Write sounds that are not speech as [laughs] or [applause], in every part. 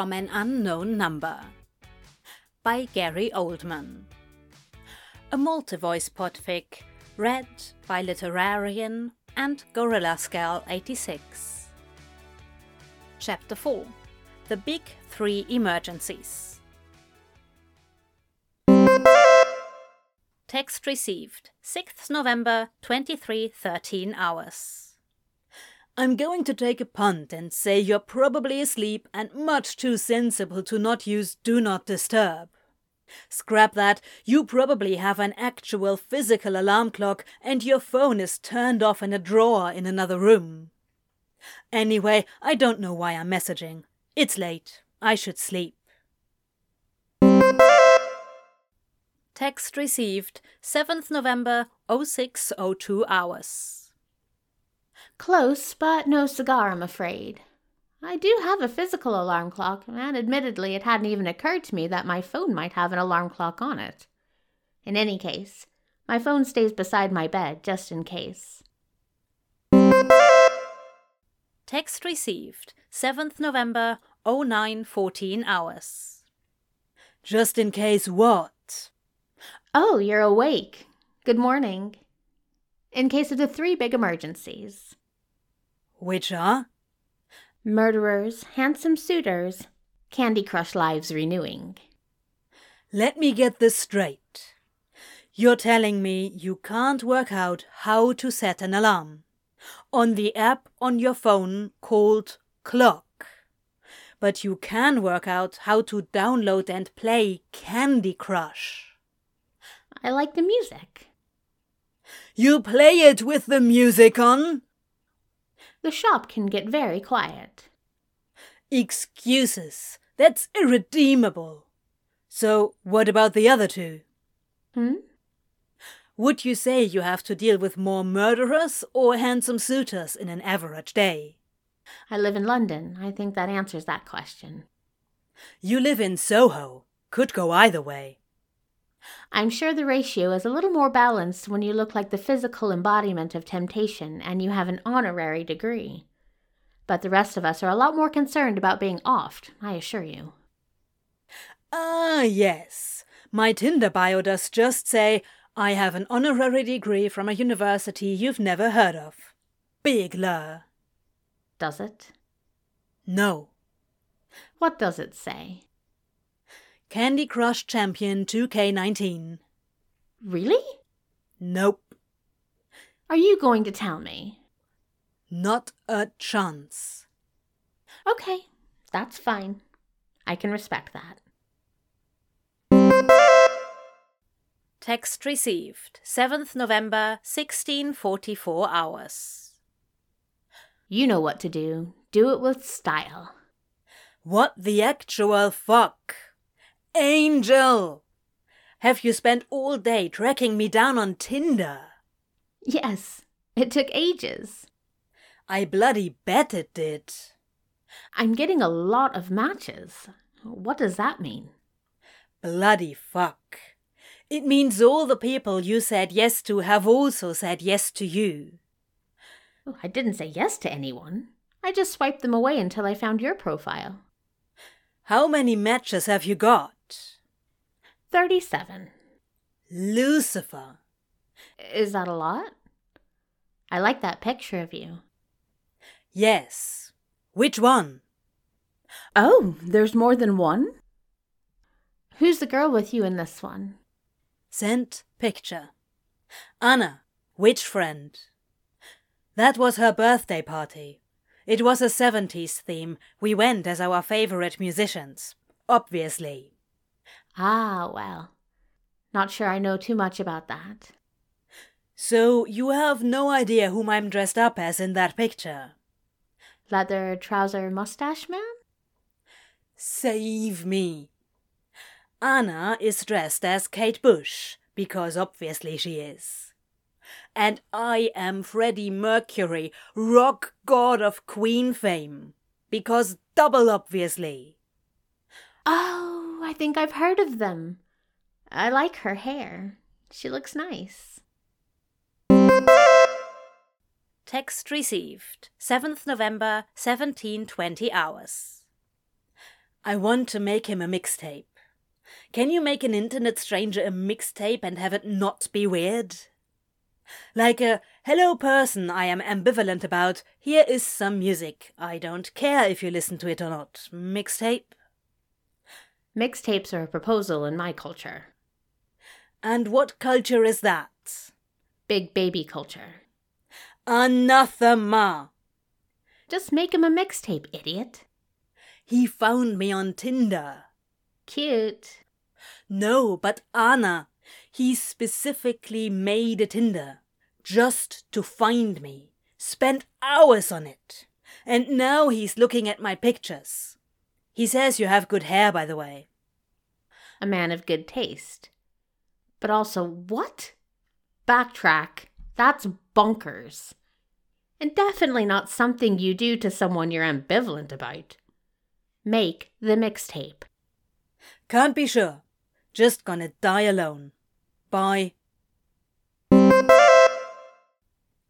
from an Unknown Number by Gary Oldman. A multi-voice podfic read by Literarian and Gorilla Skull 86. Chapter 4 The Big Three Emergencies. Text received 6th November 2313 hours. I'm going to take a punt and say you're probably asleep and much too sensible to not use Do Not Disturb. Scrap that, you probably have an actual physical alarm clock and your phone is turned off in a drawer in another room. Anyway, I don't know why I'm messaging. It's late. I should sleep. Text received 7th November 0602 hours. Close, but no cigar, I'm afraid. I do have a physical alarm clock, and admittedly, it hadn't even occurred to me that my phone might have an alarm clock on it. In any case, my phone stays beside my bed just in case. Text received 7th November 0914 hours. Just in case what? Oh, you're awake. Good morning. In case of the three big emergencies. Which are? Murderers, handsome suitors, Candy Crush lives renewing. Let me get this straight. You're telling me you can't work out how to set an alarm on the app on your phone called Clock. But you can work out how to download and play Candy Crush. I like the music. You play it with the music on? The shop can get very quiet. Excuses. That's irredeemable. So, what about the other two? Hmm? Would you say you have to deal with more murderers or handsome suitors in an average day? I live in London. I think that answers that question. You live in Soho. Could go either way. I'm sure the ratio is a little more balanced when you look like the physical embodiment of temptation and you have an honorary degree. But the rest of us are a lot more concerned about being offed, I assure you. Ah, yes. My Tinder bio does just say, I have an honorary degree from a university you've never heard of. Big lure. Does it? No. What does it say? Candy Crush Champion 2K19. Really? Nope. Are you going to tell me? Not a chance. Okay, that's fine. I can respect that. Text received 7th November 1644 hours. You know what to do. Do it with style. What the actual fuck? Angel! Have you spent all day tracking me down on Tinder? Yes, it took ages. I bloody bet it did. I'm getting a lot of matches. What does that mean? Bloody fuck. It means all the people you said yes to have also said yes to you. Oh, I didn't say yes to anyone. I just swiped them away until I found your profile. How many matches have you got? 37. Lucifer. Is that a lot? I like that picture of you. Yes. Which one? Oh, there's more than one? Who's the girl with you in this one? Sent picture. Anna, witch friend. That was her birthday party. It was a 70s theme. We went as our favorite musicians. Obviously. Ah, well. Not sure I know too much about that. So you have no idea whom I'm dressed up as in that picture? Leather trouser mustache man? Save me. Anna is dressed as Kate Bush, because obviously she is. And I am Freddie Mercury, rock god of Queen fame, because double obviously. Oh, I think I've heard of them. I like her hair. She looks nice. Text received 7th November 1720 hours. I want to make him a mixtape. Can you make an internet stranger a mixtape and have it not be weird? Like a hello person I am ambivalent about, here is some music. I don't care if you listen to it or not. Mixtape? Mixtapes are a proposal in my culture. And what culture is that? Big baby culture. Anathema! Just make him a mixtape, idiot. He found me on Tinder. Cute. No, but Anna, he specifically made a Tinder just to find me. Spent hours on it. And now he's looking at my pictures. He says you have good hair, by the way. A man of good taste. But also, what? Backtrack. That's bonkers. And definitely not something you do to someone you're ambivalent about. Make the mixtape. Can't be sure. Just gonna die alone. Bye.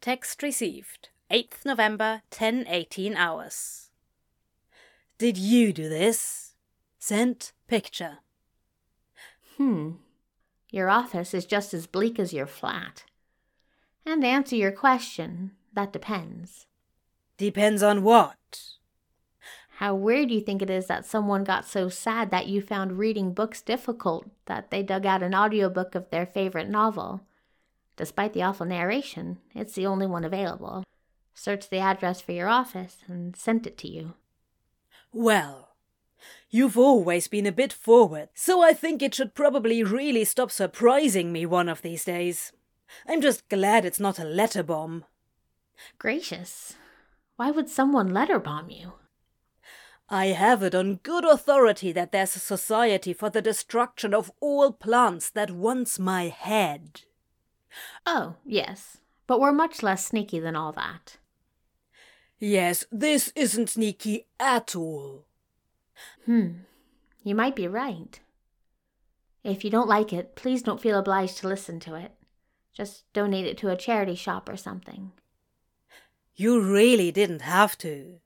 Text received 8th November 1018 hours. Did you do this? Sent picture. Hmm. Your office is just as bleak as your flat. And to answer your question, that depends. Depends on what? How weird do you think it is that someone got so sad that you found reading books difficult that they dug out an audiobook of their favorite novel? Despite the awful narration, it's the only one available. Searched the address for your office and sent it to you. Well, you've always been a bit forward, so I think it should probably really stop surprising me one of these days. I'm just glad it's not a letter bomb. Gracious. Why would someone letter bomb you? I have it on good authority that there's a society for the destruction of all plants that wants my head. Oh, yes, but we're much less sneaky than all that. Yes, this isn't sneaky at all. Hmm, you might be right. If you don't like it, please don't feel obliged to listen to it. Just donate it to a charity shop or something. You really didn't have to.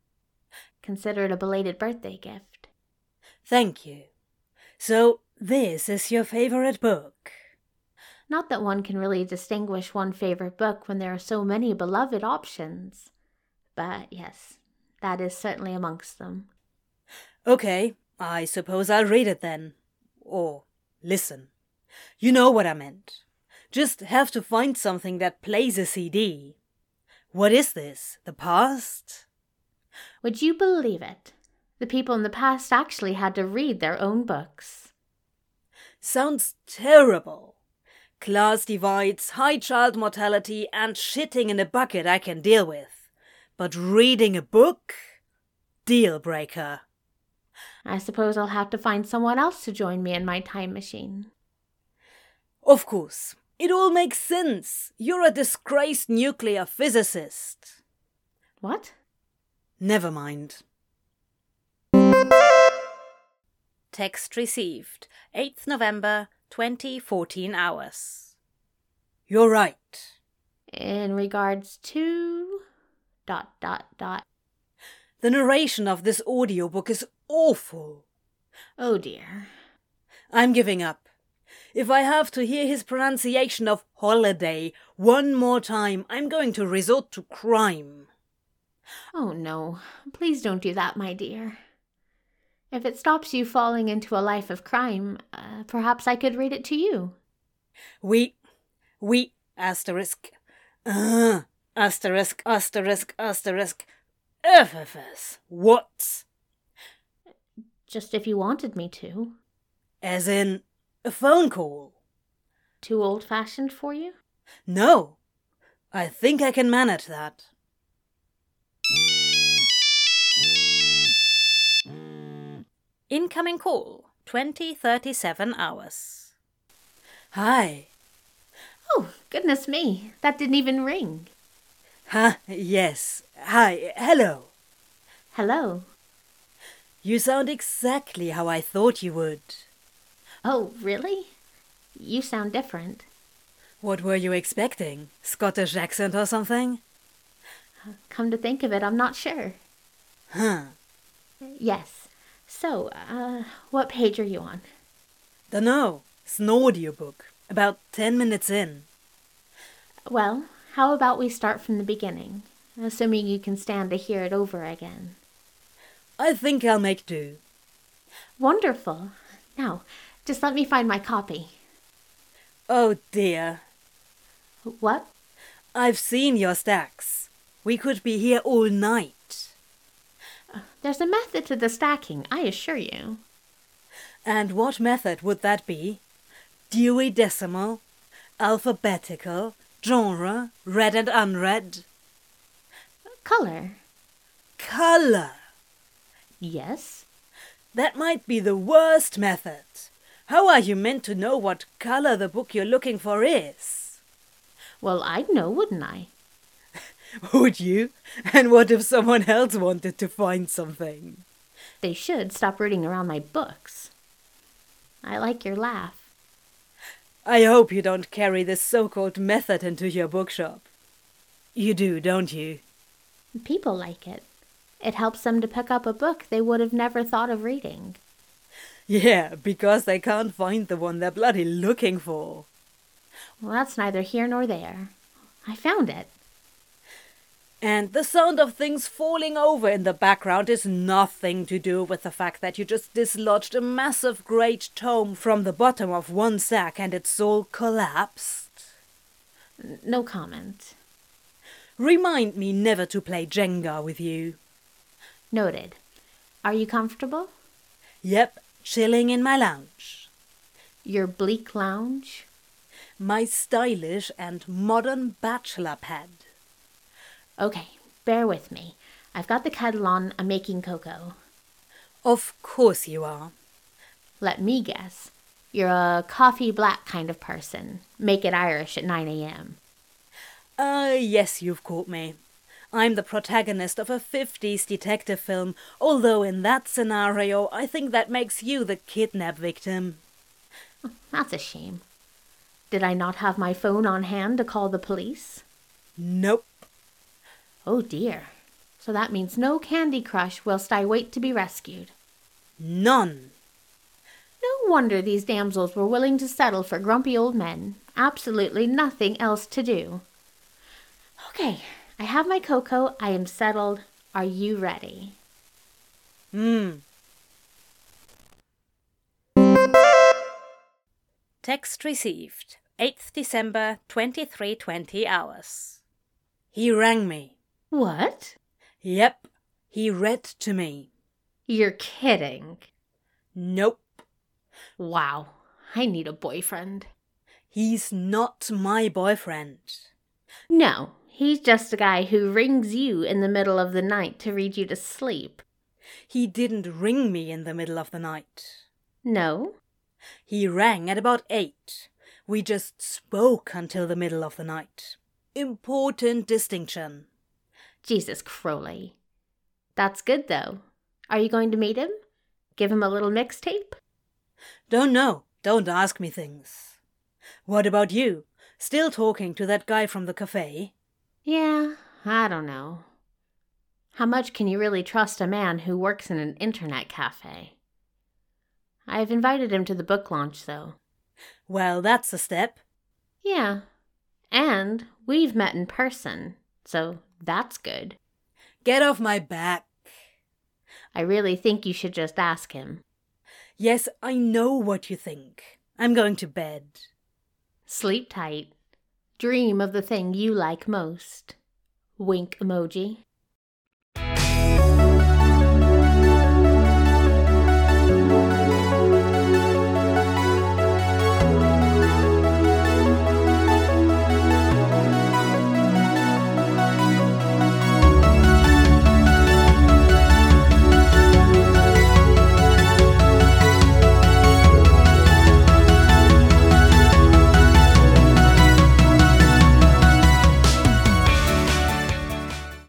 Consider it a belated birthday gift. Thank you. So, this is your favorite book? Not that one can really distinguish one favorite book when there are so many beloved options. But yes, that is certainly amongst them. Okay, I suppose I'll read it then. Or listen. You know what I meant. Just have to find something that plays a CD. What is this? The past? Would you believe it? The people in the past actually had to read their own books. Sounds terrible. Class divides, high child mortality, and shitting in a bucket I can deal with. But reading a book? Deal breaker. I suppose I'll have to find someone else to join me in my time machine. Of course. It all makes sense. You're a disgraced nuclear physicist. What? Never mind. Text received 8th November 2014 hours. You're right. In regards to. Dot dot dot. The narration of this audiobook is awful. Oh dear. I'm giving up. If I have to hear his pronunciation of holiday one more time, I'm going to resort to crime. Oh no, please don't do that, my dear. If it stops you falling into a life of crime, uh, perhaps I could read it to you. We, we, asterisk, uh, asterisk, asterisk, asterisk, FFS, what? Just if you wanted me to. As in, a phone call? Too old fashioned for you? No, I think I can manage that. Incoming call 2037 hours. Hi. Oh, goodness me, that didn't even ring. Huh, yes. Hi, hello. Hello. You sound exactly how I thought you would. Oh, really? You sound different. What were you expecting? Scottish accent or something? Come to think of it, I'm not sure. Huh. Yes, So, uh, what page are you on? Dunno. It's an audiobook. About ten minutes in. Well, how about we start from the beginning, assuming you can stand to hear it over again? I think I'll make do. Wonderful. Now, just let me find my copy. Oh dear. What? I've seen your stacks. We could be here all night. Uh, there's a method to the stacking, I assure you. And what method would that be? Dewey Decimal? Alphabetical? Genre? Read and unread? Color. Color! Yes. That might be the worst method. How are you meant to know what color the book you're looking for is? Well, I'd know, wouldn't I? [laughs] Would you? And what if someone else wanted to find something? They should stop rooting around my books. I like your laugh. I hope you don't carry this so called method into your bookshop. You do, don't you? People like it. It helps them to pick up a book they would have never thought of reading. Yeah, because they can't find the one they're bloody looking for. Well, that's neither here nor there. I found it. And the sound of things falling over in the background is nothing to do with the fact that you just dislodged a massive great tome from the bottom of one sack and its all collapsed. No comment. Remind me never to play Jenga with you. Noted. Are you comfortable? Yep, chilling in my lounge. Your bleak lounge? My stylish and modern bachelor pad. Okay, bear with me. I've got the kettle on. I'm making cocoa. Of course you are. Let me guess. You're a coffee black kind of person. Make it Irish at 9 a.m. Uh, yes, you've caught me. I'm the protagonist of a 50s detective film, although in that scenario, I think that makes you the kidnap victim. [laughs] That's a shame. Did I not have my phone on hand to call the police? Nope. Oh dear. So that means no Candy Crush whilst I wait to be rescued. None. No wonder these damsels were willing to settle for grumpy old men. Absolutely nothing else to do. Okay, I have my cocoa. I am settled. Are you ready? Hmm. Text received 8th December 2320 hours. He rang me. What? Yep. He read to me. You're kidding. Nope. Wow, I need a boyfriend. He's not my boyfriend. No, he's just a guy who rings you in the middle of the night to read you to sleep. He didn't ring me in the middle of the night. No? He rang at about eight. We just spoke until the middle of the night. Important distinction. Jesus Crowley. That's good, though. Are you going to meet him? Give him a little mixtape? Don't know. Don't ask me things. What about you? Still talking to that guy from the cafe? Yeah, I don't know. How much can you really trust a man who works in an internet cafe? I've invited him to the book launch, though. Well, that's a step. Yeah. And we've met in person, so that's good. Get off my back. I really think you should just ask him. Yes, I know what you think. I'm going to bed. Sleep tight. Dream of the thing you like most. Wink emoji.